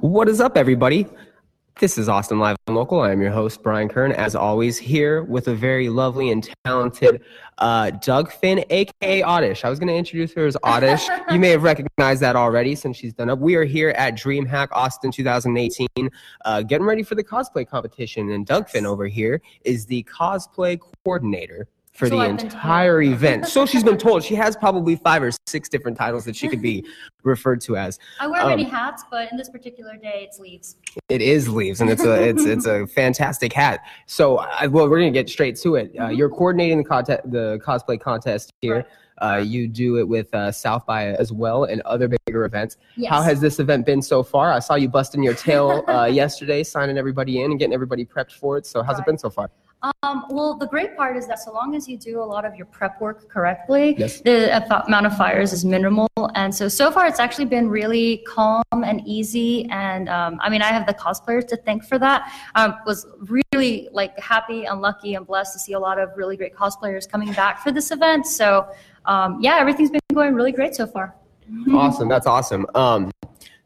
What is up, everybody? This is Austin Live and Local. I am your host, Brian Kern, as always, here with a very lovely and talented uh, DugFinn, aka Oddish. I was going to introduce her as Oddish. you may have recognized that already since she's done up. We are here at DreamHack Austin 2018, uh, getting ready for the cosplay competition. And DugFinn over here is the cosplay coordinator for So the I've entire event. So she's been told she has probably five or six different titles that she could be referred to as. I wear Um, many hats, but in this particular day, it's leaves. It is leaves, and it's a it's it's a fantastic hat. So, I, well, we're gonna get straight to it. Uh, Mhm. you're coordinating the contest, the cosplay contest here. Right. Uh, you do it with uh, South by as well and other bigger events. Yes. How has this event been so far? I saw you busting your tail uh, yesterday, signing everybody in and getting everybody prepped for it. So, how's it been so far? Um, well, the great part is that so long as you do a lot of your prep work correctly, Yes. the amount of fires is minimal. And so, so far, it's actually been really calm and easy. And um, I mean, I have the cosplayers to thank for that. I was really like happy and lucky and blessed to see a lot of really great cosplayers coming back for this event. So, um, yeah, everything's been going really great so far. awesome that's awesome um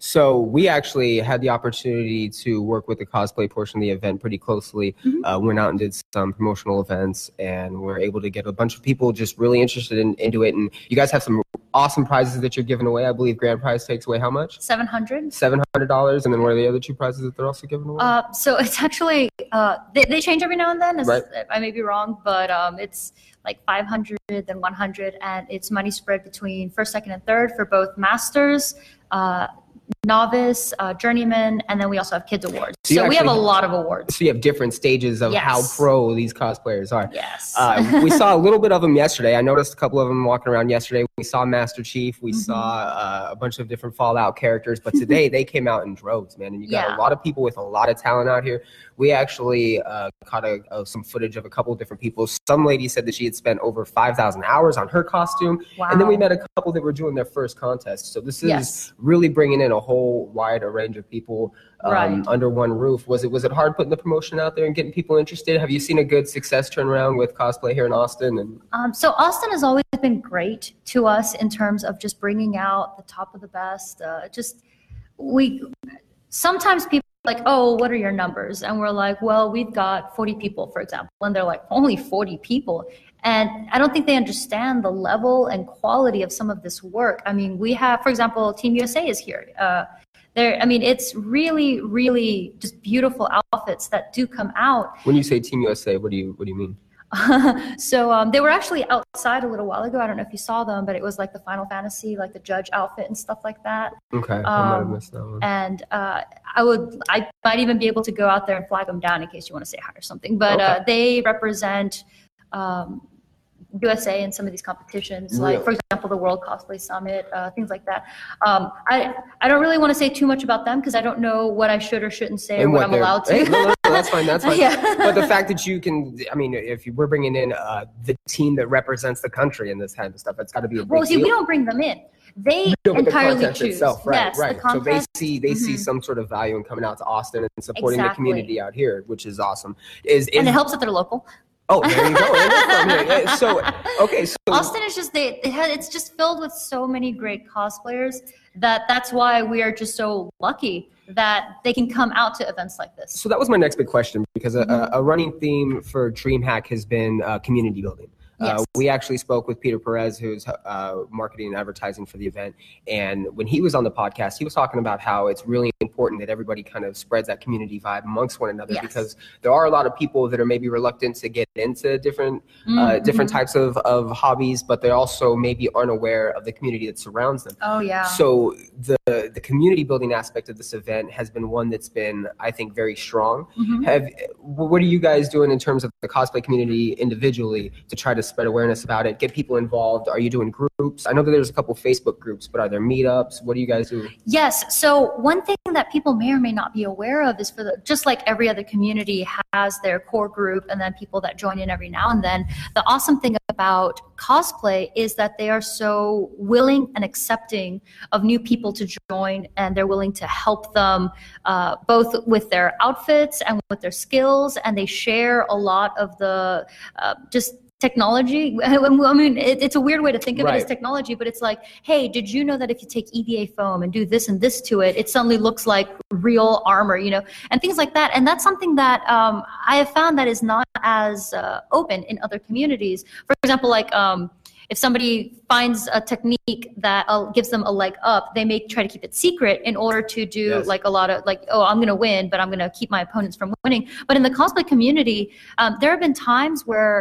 so we actually had the opportunity to work with the cosplay portion of the event pretty closely Mhm. uh, went out and did some promotional events and we're able to get a bunch of people just really interested in, into it and you guys have some awesome prizes that you're giving away i believe grand prize takes away how much 700. $700 and then what are the other two prizes that they're also giving away Uh, so it's actually uh, they, they change every now and then. Right. I may be wrong, but um, it's like 500, then 100, and it's money spread between first, second, and third for both masters, uh, novice, uh, journeyman, and then we also have kids awards. So So we have a lot of awards. so you have different stages of how pro these cosplayers are Yes. Uh, we saw a little bit of them yesterday. I noticed a couple of them walking around yesterday. We saw Master Chief. We Mhm. saw uh, a bunch of different Fallout characters. But today they came out in droves, man. And you got Yeah. a lot of people with a lot of talent out here. We actually uh, caught a, uh, some footage of a couple of different people. Some lady said that she had spent over 5,000 hours on her costume. wow. And then we met a couple that were doing their first contest. So this is Yes. really bringing in a whole wide range of people um, Right. under one roof. Was it was it hard putting the promotion out there and getting people interested? Have you seen a good success turnaround with cosplay here in Austin? And Um, so Austin has always been great to us in terms of just bringing out the top of the best. Uh, just we sometimes people like, oh, what are your numbers? And we're like, well, we've got 40 people, for example, and they're like, only 40 people. And I don't think they understand the level and quality of some of this work. I mean, we have, for example, Team USA is here. Uh, there, I mean, it's really, really just beautiful outfits that do come out. when you say Team USA, what do you what do you mean? so um, they were actually outside a little while ago. I don't know if you saw them, but it was like the Final Fantasy, like the judge outfit and stuff like that. Okay, I might have Um, missed that one. And uh, I would, I might even be able to go out there and flag them down in case you want to say hi or something. But uh, they represent um, USA in some of these competitions, like Really? for example, the World Cosplay Summit, uh, things like that. Um, I I don't really want to say too much about them because I don't know what I should or shouldn't say or what, I'm allowed to. Hey, no, no, no, that's fine. That's fine. Yeah. But the fact that you can, I mean, if you, we're bringing in uh, the team that represents the country in this kind of stuff, it's got to be a big Well, see, deal. we don't bring them in. They No, but the entirely choose. itself, right? yes, right. The so they see they see Mhm. some sort of value in coming out to Austin and supporting the community out here, which is awesome. Is, is and it helps that they're local. Oh there you go. And it's from here. Yeah, So okay, so Austin is just they it has, it's just filled with so many great cosplayers that that's why we are just so lucky that they can come out to events like this. so that was my next big question because a, Mhm. a, a running theme for DreamHack has been uh, community building. Uh, we actually spoke with Peter Perez, who's uh, marketing and advertising for the event. And when he was on the podcast, he was talking about how it's really important that everybody kind of spreads that community vibe amongst one another Yes. because there are a lot of people that are maybe reluctant to get into different uh, Mhm. different types of, of hobbies, but they also maybe aren't aware of the community that surrounds them. Oh yeah. So the the community building aspect of this event has been one that's been, I think, very strong. Mhm. Have what are you guys doing in terms of the cosplay community individually to try to spread awareness about it, get people involved? Are you doing groups? I know that there's a couple Facebook groups, but are there meetups? What do you guys do? Yes. So one thing that people may or may not be aware of is for the just like every other community has their core group and then people that join in every now and then. The awesome thing about cosplay is that they are so willing and accepting of new people to join and they're willing to help them uh, both with their outfits and with their skills and they share a lot of the uh, just technology. I mean, it, it's a weird way to think of it as technology, but it's like, hey, did you know that if you take EVA foam and do this and this to it, it suddenly looks like real armor, you know, and things like that. And that's something that um, I have found that is not as uh, open in other communities. For example, like um, if somebody finds a technique that uh, gives them a leg up, they may try to keep it secret in order to do Yes. like a lot of like, oh, I'm going to win, but I'm going to keep my opponents from winning. But in the cosplay community, um, there have been times where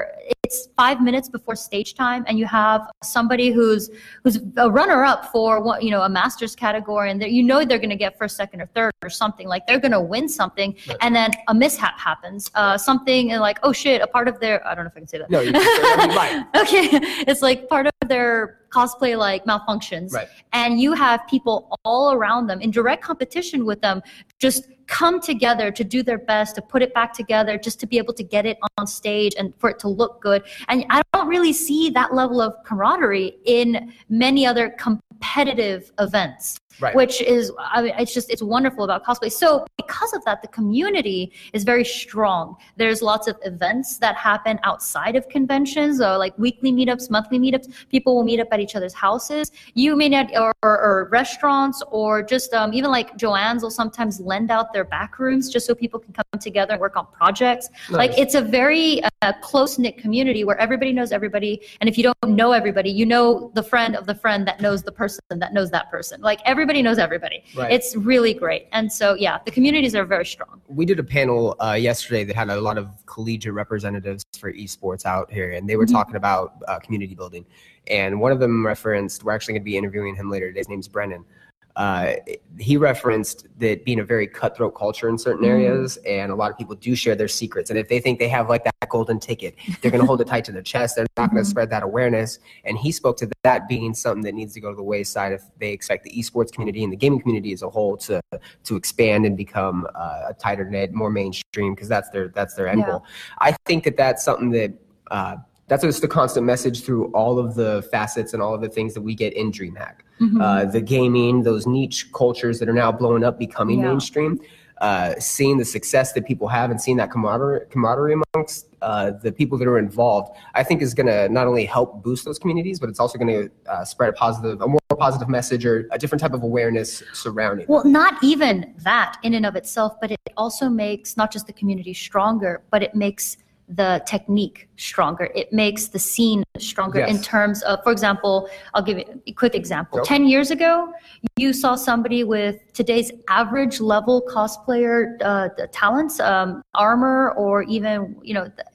it's five minutes before stage time, and you have somebody who's who's a runner-up for what you know a master's category, and you know they're going to get first, second, or third, or something like they're going to win something, Right. and then a mishap happens, uh, something and like, oh shit, a part of their I don't know if I can say that. No, you can say that. right. okay, it's like part of their cosplay like malfunctions, Right. and you have people all around them in direct competition with them just come together to do their best to put it back together just to be able to get it on stage and for it to look good. And i don't really see that level of camaraderie in many other competitive events Right. which is I mean, it's just it's wonderful about cosplay. So because of that the community is very strong. There's lots of events that happen outside of conventions or like weekly meetups monthly meetups. People will meet up at each other's houses. You may not or, or, or restaurants or just um, even like Joann's will sometimes lend out their back rooms just so people can come together and work on projects. Like it's a very uh, close knit community where everybody knows everybody. And if you don't know everybody you know the friend of the friend that knows the person that knows that person. Like everybody knows everybody Right. it's really great and so yeah the communities are very strong we did a panel uh, yesterday that had a lot of collegiate representatives for esports out here, and they were Mhm. talking about uh, community building. And one of them referenced, we're actually going to be interviewing him later today. His name's Brennan. Uh, he referenced that being a very cutthroat culture in certain Mhm. areas, and a lot of people do share their secrets. And if they think they have like that golden ticket, they're going to hold it tight to their chest. They're not going to spread that awareness. And he spoke to that being something that needs to go to the wayside if they expect the esports community and the gaming community as a whole to to expand and become uh, a tighter knit, more mainstream, because that's their that's their end Yeah. goal. I think that that's something that uh, that's just a constant message through all of the facets and all of the things that we get in DreamHack. Mhm. Uh, the gaming, those niche cultures that are now blowing up, becoming Yeah. mainstream. Uh, seeing the success that people have and seeing that camaraderie, camaraderie amongst uh, the people that are involved, I think is going to not only help boost those communities, but it's also going to uh, spread a positive, a more positive message or a different type of awareness surrounding. it. Well, not even that in and of itself, but it also makes not just the community stronger, but it makes the technique stronger. It makes the scene stronger in terms of, for example, I'll give you a quick example. Go. 10 years ago, you saw somebody with today's average level cosplayer uh, talents, um, armor, or even, you know, the,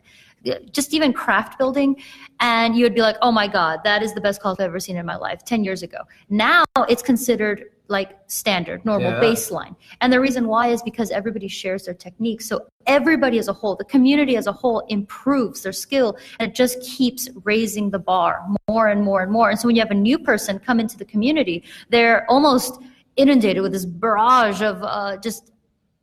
just even craft building and you would be like oh my god that is the best cosplay i've ever seen in my life 10 years ago. Now it's considered like standard normal Yeah. baseline. And the reason why is because everybody shares their techniques. So everybody as a whole the community as a whole improves their skill and it just keeps raising the bar more and more and more. And so when you have a new person come into the community they're almost inundated with this barrage of uh, just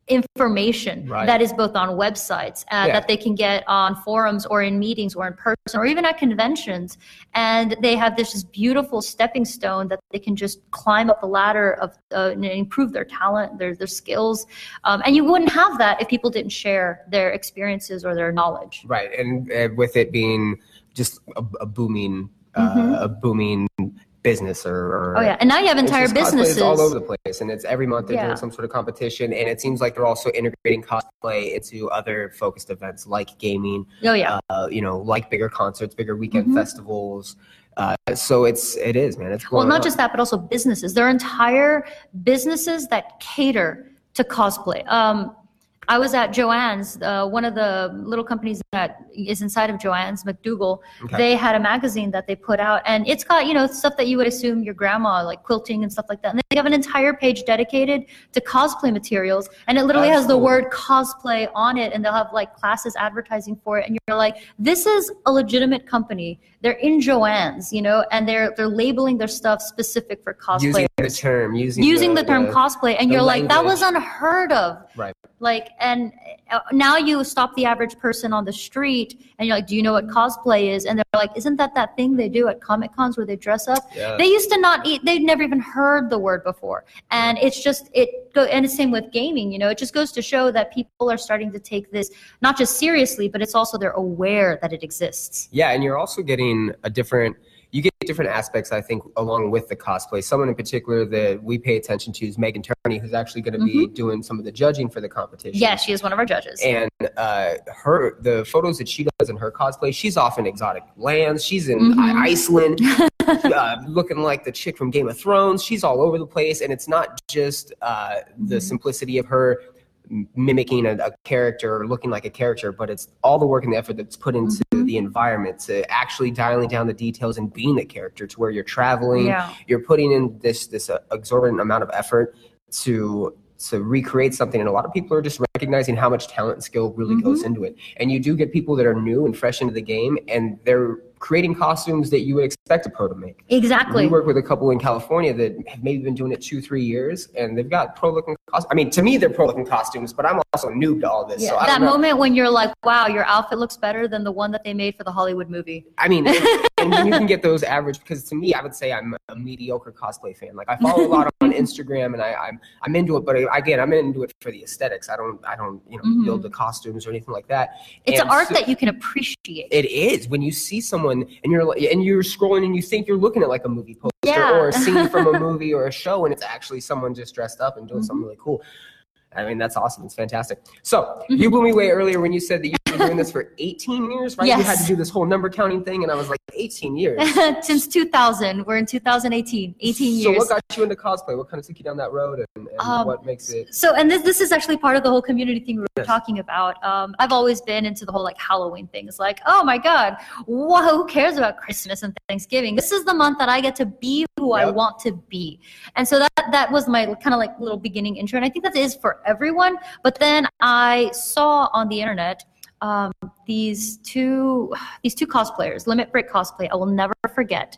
information Right. that is both on websites uh, Yeah. that they can get on forums or in meetings or in person or even at conventions and they have this just beautiful stepping stone that they can just climb up the ladder of uh, and improve their talent their, their skills um, and you wouldn't have that if people didn't share their experiences or their knowledge Right, and uh, with it being just a, a booming, uh, Mhm. a booming business, or, or oh yeah and now you have entire just cosplay is businesses all over the place, and it's every month they're Yeah. doing some sort of competition, and it seems like they're also integrating cosplay into other focused events like gaming, oh yeah uh, you know, like bigger concerts, bigger weekend Mhm. festivals. Uh, so it's it is, man. It's Well, not up. just that, but also businesses. There are entire businesses that cater to cosplay. Um, I was at Joann's, uh, one of the little companies that is inside of Joann's, McDougal. Okay. They had a magazine that they put out, and it's got you know stuff that you would assume your grandma like quilting and stuff like that. And they have an entire page dedicated to cosplay materials, and it literally has the word cosplay on it, and they'll have like classes advertising for it, and you're like, this is a legitimate company. They're in Joann's, you know, and they're they're labeling their stuff specific for cosplay using the term, using using the, term cosplay and you're like that was unheard of Right. Like and uh, now you stop the average person on the street and you're like do you know what cosplay is and they're like isn't that that thing they do at comic cons where they dress up Yeah. they used to not eat they'd never even heard the word before and it's just it go and the same with gaming you know it just goes to show that people are starting to take this not just seriously but it's also they're aware that it exists Yeah, and you're also getting a different. Different aspects, I think, along with the cosplay. Someone in particular that we pay attention to is Megan Turney, who's actually going to be doing some of the judging for the competition. yeah she is one of our judges And uh, her, the photos that she does in her cosplay, she's off in exotic lands. She's in Mhm. I- Iceland, uh, looking like the chick from Game of Thrones. She's all over the place, and it's not just uh, the Mhm. simplicity of her mimicking a, a character or looking like a character, but it's all the work and the effort that's put into Mhm. The environment to actually dialing down the details and being the character to where you're traveling. yeah You're putting in this this uh, exorbitant amount of effort to to recreate something and a lot of people are just recognizing how much talent and skill really goes Mm-hmm. into it and you do get people that are new and fresh into the game and they're creating costumes that you would expect a pro to make exactly we work with a couple in California that have maybe been doing it two, three years, and they've got pro looking costumes. I mean, to me, they're pro looking costumes, but I'm also noob to all this. yeah, so I that moment when you're like wow your outfit looks better than the one that they made for the hollywood movie I mean, and, and you can get those average, because to me, I would say I'm a mediocre cosplay fan. Like I follow a lot on Instagram, and I, I'm I'm into it, but again, I'm into it for the aesthetics. I don't I don't you know Mhm. build the costumes or anything like that. it's And an art so- that you can appreciate It is when you see someone and you're like, and you're scrolling and you think you're looking at like a movie poster Yeah. or a scene from a movie or a show, and it's actually someone just dressed up and doing Mm-hmm. something really cool. I mean, that's awesome. It's fantastic. So you blew me away earlier when you said that you've been doing this for 18 years, right? You had to do this whole number counting thing, and I was like, 18 years. since 2000 we're in 2018 18 So years what got you into cosplay? What kind of took you down that road, and, and Um, what makes it? So, and this this is actually part of the whole community thing we were talking about. Um, I've always been into the whole like Halloween thing. It's like, oh my God, wha who cares about Christmas and Thanksgiving? This is the month that I get to be who I want to be. And so that that was my kind of like little beginning intro. And I think that is for everyone. But then I saw on the internet um, these two these two cosplayers, Limit Break cosplay. I will never forget,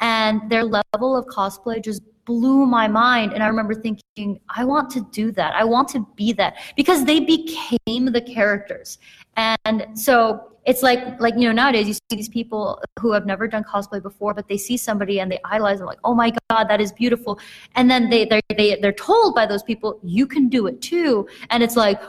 and their level of cosplay just blew my mind. And I remember thinking, I want to do that. I want to be that because they became the characters, and so it's like like you know nowadays you see these people who have never done cosplay before, but they see somebody and they idolize them like, oh my god, that is beautiful, and then they they they they're told by those people you can do it too, and it's like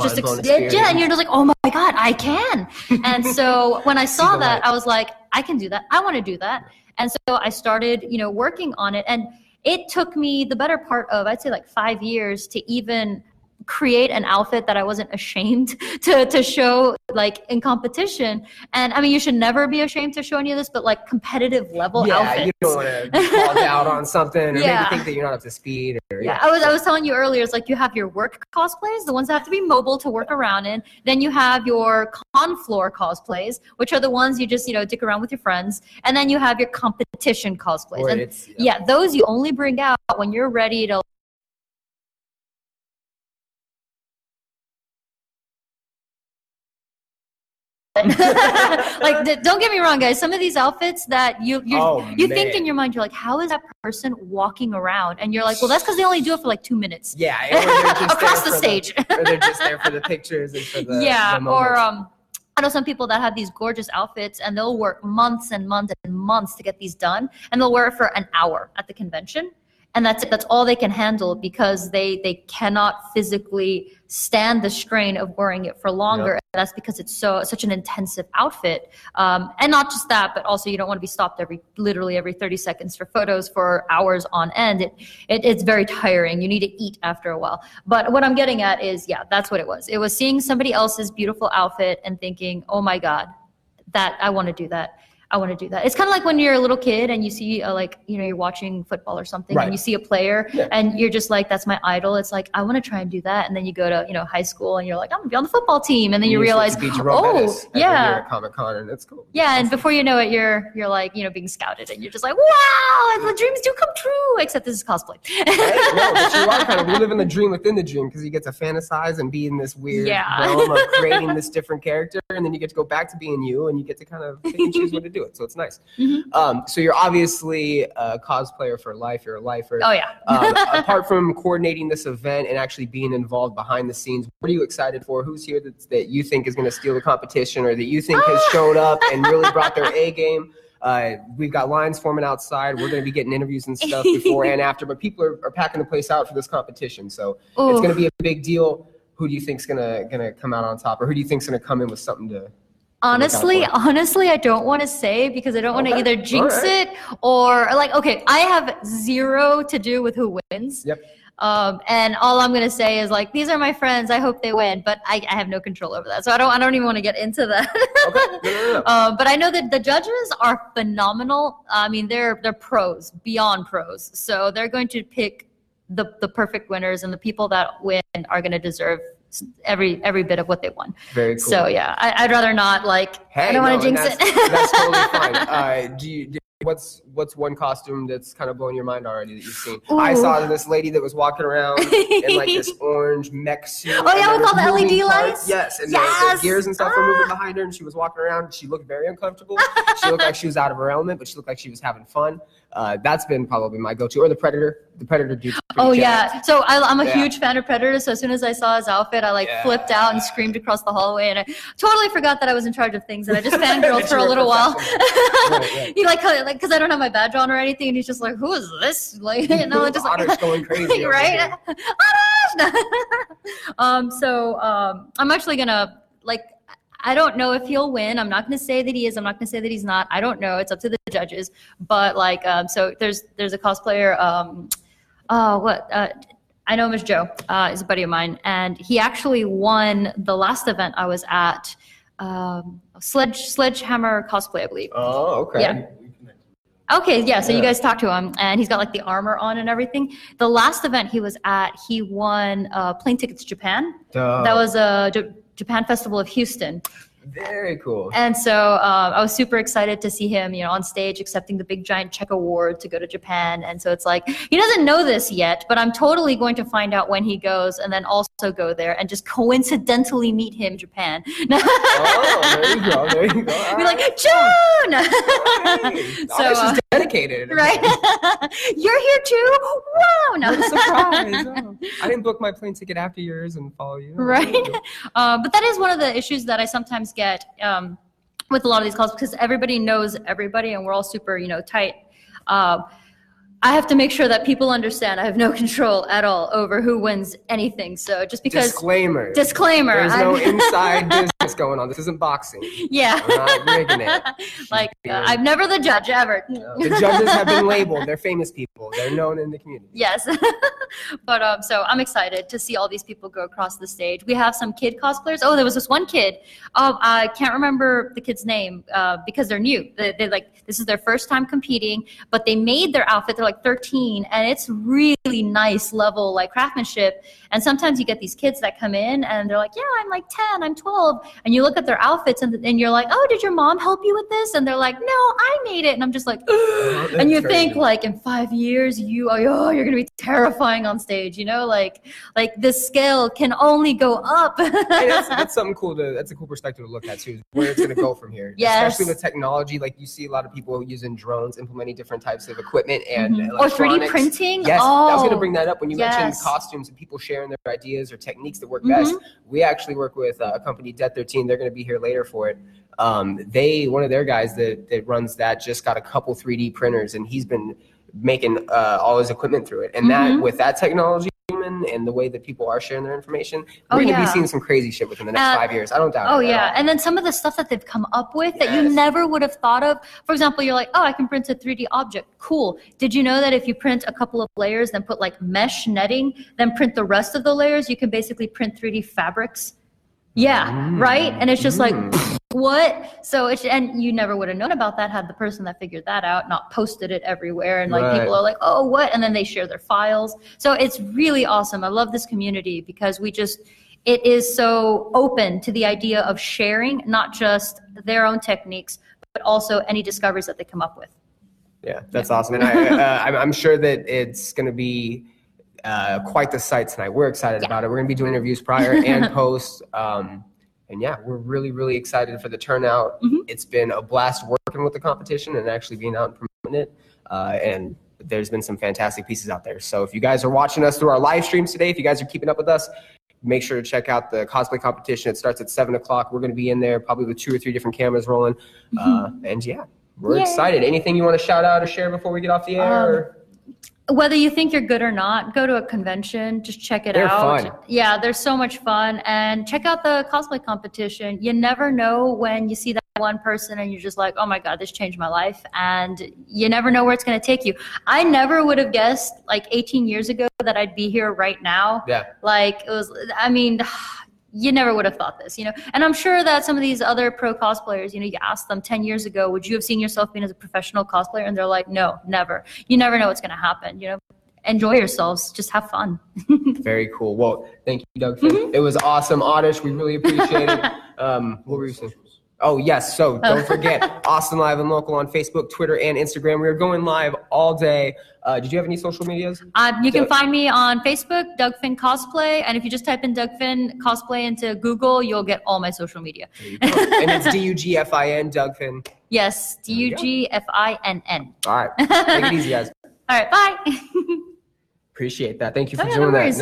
just ex- yeah, and you're just like, oh my god, I can. And so when I saw that. I was like, I can do that. I want to do that. And so I started, you know, working on it, and it took me the better part of, I'd say, like five years to even create an outfit that I wasn't ashamed to to show like in competition. And I mean, you should never be ashamed to show any of this, but like competitive level yeah, outfits. you don't want to log out on something or Yeah. maybe think that you're not up to speed. Or, Yeah, I was I was telling you earlier. It's like you have your work cosplays, the ones that have to be mobile to work around in. Then you have your con floor cosplays, which are the ones you just you know dick around with your friends. And then you have your competition cosplays. And it's, yeah, those you only bring out when you're ready to. like th- don't get me wrong guys some of these outfits that you you Oh, you think in your mind you're like how is that person walking around? And you're like well that's because they only do it for like two minutes. Yeah, across the stage. or they're just there for the pictures and for the yeah the or um I know some people that have these gorgeous outfits and they'll work months and months and months to get these done and they'll wear it for an hour at the convention and that's it. That's all they can handle because they they cannot physically stand the strain of wearing it for longer. And that's because it's so such an intensive outfit. Um, and not just that but also you don't want to be stopped every literally every 30 seconds for photos for hours on end. It, it it's very tiring. You need to eat after a while. But what i'm getting at is yeah that's what it was. It was seeing somebody else's beautiful outfit and thinking oh my god that i want to do that I want to do that. It's kind of like when you're a little kid and you see, uh, like, you know, you're watching football or something Right. and you see a player Yeah. and you're just like, that's my idol. It's like, I want to try and do that. And then you go to, you know, high school and you're like, I'm going to be on the football team. And then you, to realize, oh, Bettis every year yeah. Comic Con, and it's cool. Yeah. And before you know it, you're, you're like, you know, being scouted and you're just like, wow, the dreams do come true, except this is cosplay. Right? No, but you are kind of live in the dream within the dream because you get to fantasize and be in this weird Yeah. realm of creating this different character, and then you get to go back to being you, and you get to kind of pick and choose when to do it. So it's nice. Mhm. Um, so you're obviously a cosplayer for life. You're a lifer. Oh, yeah. um, apart from coordinating this event and actually being involved behind the scenes, what are you excited for? Who's here that, that you think is going to steal the competition or that you think has showed up and really brought their A game? Uh, we've got lines forming outside. We're going to be getting interviews and stuff before and after, but people are, are packing the place out for this competition. So it's going to be a big deal. Who do you think's going to going to come out on top, or who do you think's going to come in with something to? Honestly, honestly, I don't want to say because I don't want to either jinx alright. it or like, okay, I have zero to do with who wins. Yep. Um, and all I'm gonna say is like, these are my friends. I hope they win, but I, I have no control over that, so I don't. I don't even want to get into that. Okay. Uh, but I know that the judges are phenomenal. I mean, they're they're pros, beyond pros. So they're going to pick the the perfect winners, and the people that win are going to deserve every every bit of what they won. Very cool. So yeah, I, I'd rather not like. Hey, I don't want to jinx that's, it. that's totally fine. Uh, do you, do, what's what's one costume that's kind of blown your mind already that you've seen? I saw this lady that was walking around in like this orange mech suit. Oh, yeah, with all the LED parts. lights? Yes, and the- Yes! The, gears and stuff were moving Ah. behind her, and she was walking around. She looked very uncomfortable. she looked like she was out of her element, but she looked like she was having fun. Uh, that's been probably my go-to, or the Predator. The Predator dude. Oh yeah, so I, I'm a Yeah. huge fan of Predator. So as soon as I saw his outfit, I like Yeah. flipped out and screamed across the hallway, and I totally forgot that I was in charge of things, and I just fangirled for a little while. Right, right. he like kinda- like because I don't have my badge on or anything, and he's just like, "Who is this?" Like, you know, just like going crazy. right? Um, so um, I'm actually gonna like. I don't know if he'll win. I'm not going to say that he is. I'm not going to say that he's not. I don't know. It's up to the judges. But like, um, so there's there's a cosplayer. Um, uh, what? Uh, I know him as Joe. Uh, he's a buddy of mine, and he actually won the last event I was at. Um, Sledge Sledgehammer cosplay, I believe. Oh, okay. Yeah. Okay, yeah. So you guys talked to him, and he's got like the armor on and everything. The last event he was at, he won uh, plane tickets to Japan. Duh. That was a J- Japan Festival of Houston, very cool. and so uh, I was super excited to see him, you know, on stage accepting the big giant check award to go to Japan. And so it's like he doesn't know this yet, but I'm totally going to find out when he goes, and then also go there and just coincidentally meet him in Japan. oh, there you go. There you go. Be like. Hey, So, uh, dedicated. right? You're here too? Wow! No. Surprise. Oh, I didn't book my plane ticket after yours and follow you. Right? Uh, but that is one of the issues that I sometimes get um, with a lot of these calls because everybody knows everybody and we're all super, you know, tight. Um, I have to make sure that people understand I have no control at all over who wins anything. So just because Disclaimer. disclaimer, There's no I'm- inside going on. This isn't boxing. yeah, We're not it. like uh, I'm never the judge ever. The judges have been labeled. They're famous people. They're known in the community. Yes. but um, so I'm excited to see all these people go across the stage. We have some kid cosplayers. Oh, there was this one kid. Um, I can't remember the kid's name uh, because they're new. They, they like this is their first time competing, but they made their outfit. They're like 13, and it's really nice level like craftsmanship. And sometimes you get these kids that come in and they're like, "Yeah, I'm like 10, I'm 12," and you look at their outfits and, and you're like, "Oh, did your mom help you with this?" And they're like, "No, I made it." And I'm just like, and you That's think like in five years you are oh you're gonna be terrifying on stage you know like like this scale can only go up that's, that's something cool to that's a cool perspective to look at too is where it's going to go from here Yes. especially with technology like you see a lot of people using drones implementing different types of equipment and Mhm. or 3d printing yes oh i was going to bring that up when you mentioned costumes and people sharing their ideas or techniques that work Mhm. best we actually work with uh, a company dead 13 they're going to be here later for it um, they one of their guys that, that runs that just got a couple 3d printers and he's been making uh, all his equipment through it and that Mhm. with that technology and the way that people are sharing their information Oh, we're going to yeah. be seeing some crazy shit within the next Uh, five years i don't doubt Oh it at yeah, and then some of the stuff that they've come up with that you never would have thought of. For example, you're like, oh, I can print a 3D object. Cool. Did you know that if you print a couple of layers, then put like mesh netting, then print the rest of the layers, you can basically print 3D fabrics? Yeah, right. And it's just like, Mm. what? So it's and you never would have known about that had the person that figured that out not posted it everywhere. And like Right. people are like, oh, what? And then they share their files. So it's really awesome. I love this community because we just it is so open to the idea of sharing not just their own techniques but also any discoveries that they come up with Yeah, that's awesome, and I, uh, I'm sure that it's going to be uh, quite the sight tonight. We're excited Yeah. about it. We're going to be doing interviews prior and post, um, and yeah, we're really, really excited for the turnout. Mhm. It's been a blast working with the competition and actually being out and promoting it, uh, and there's been some fantastic pieces out there. So if you guys are watching us through our live streams today, if you guys are keeping up with us. Make sure to check out the cosplay competition. It starts at seven o'clock. We're going to be in there, probably with two or three different cameras rolling. Uh, and yeah, We're Yay. excited. Anything you want to shout out or share before we get off the air? Whether you think you're good or not, go to a convention, just check it They're out. fun. Yeah, they're so much fun. And check out the cosplay competition. You never know when you see that one person and you're just like, oh my God, this changed my life. And you never know where it's going to take you. I never would have guessed like 18 years ago that I'd be here right now. yeah. Like it was, I mean, you never would have thought this, you know? And I'm sure that some of these other pro cosplayers, you know, you ask them 10 years ago, would you have seen yourself being as a professional cosplayer? And they're like, no, never. You never know what's going to happen, you know? Enjoy yourselves, just have fun. Very cool. Well, thank you, Dug. Finn. It was awesome, Oddish. We really appreciate it. Um, what were you saying? Oh, yes. So don't forget Austin Live and Local on Facebook, Twitter, and Instagram. We are going live all day. Uh, did you have any social medias? Um, you can find me on Facebook, DugFinn Cosplay. And if you just type in DugFinn Cosplay into Google, you'll get all my social media. There you go. and it's D U G F I N, DugFinn. Yes, D U G F I N N. All right. Take it easy, guys. All right, bye. Appreciate that. Thank you for Oh, yeah, no doing that.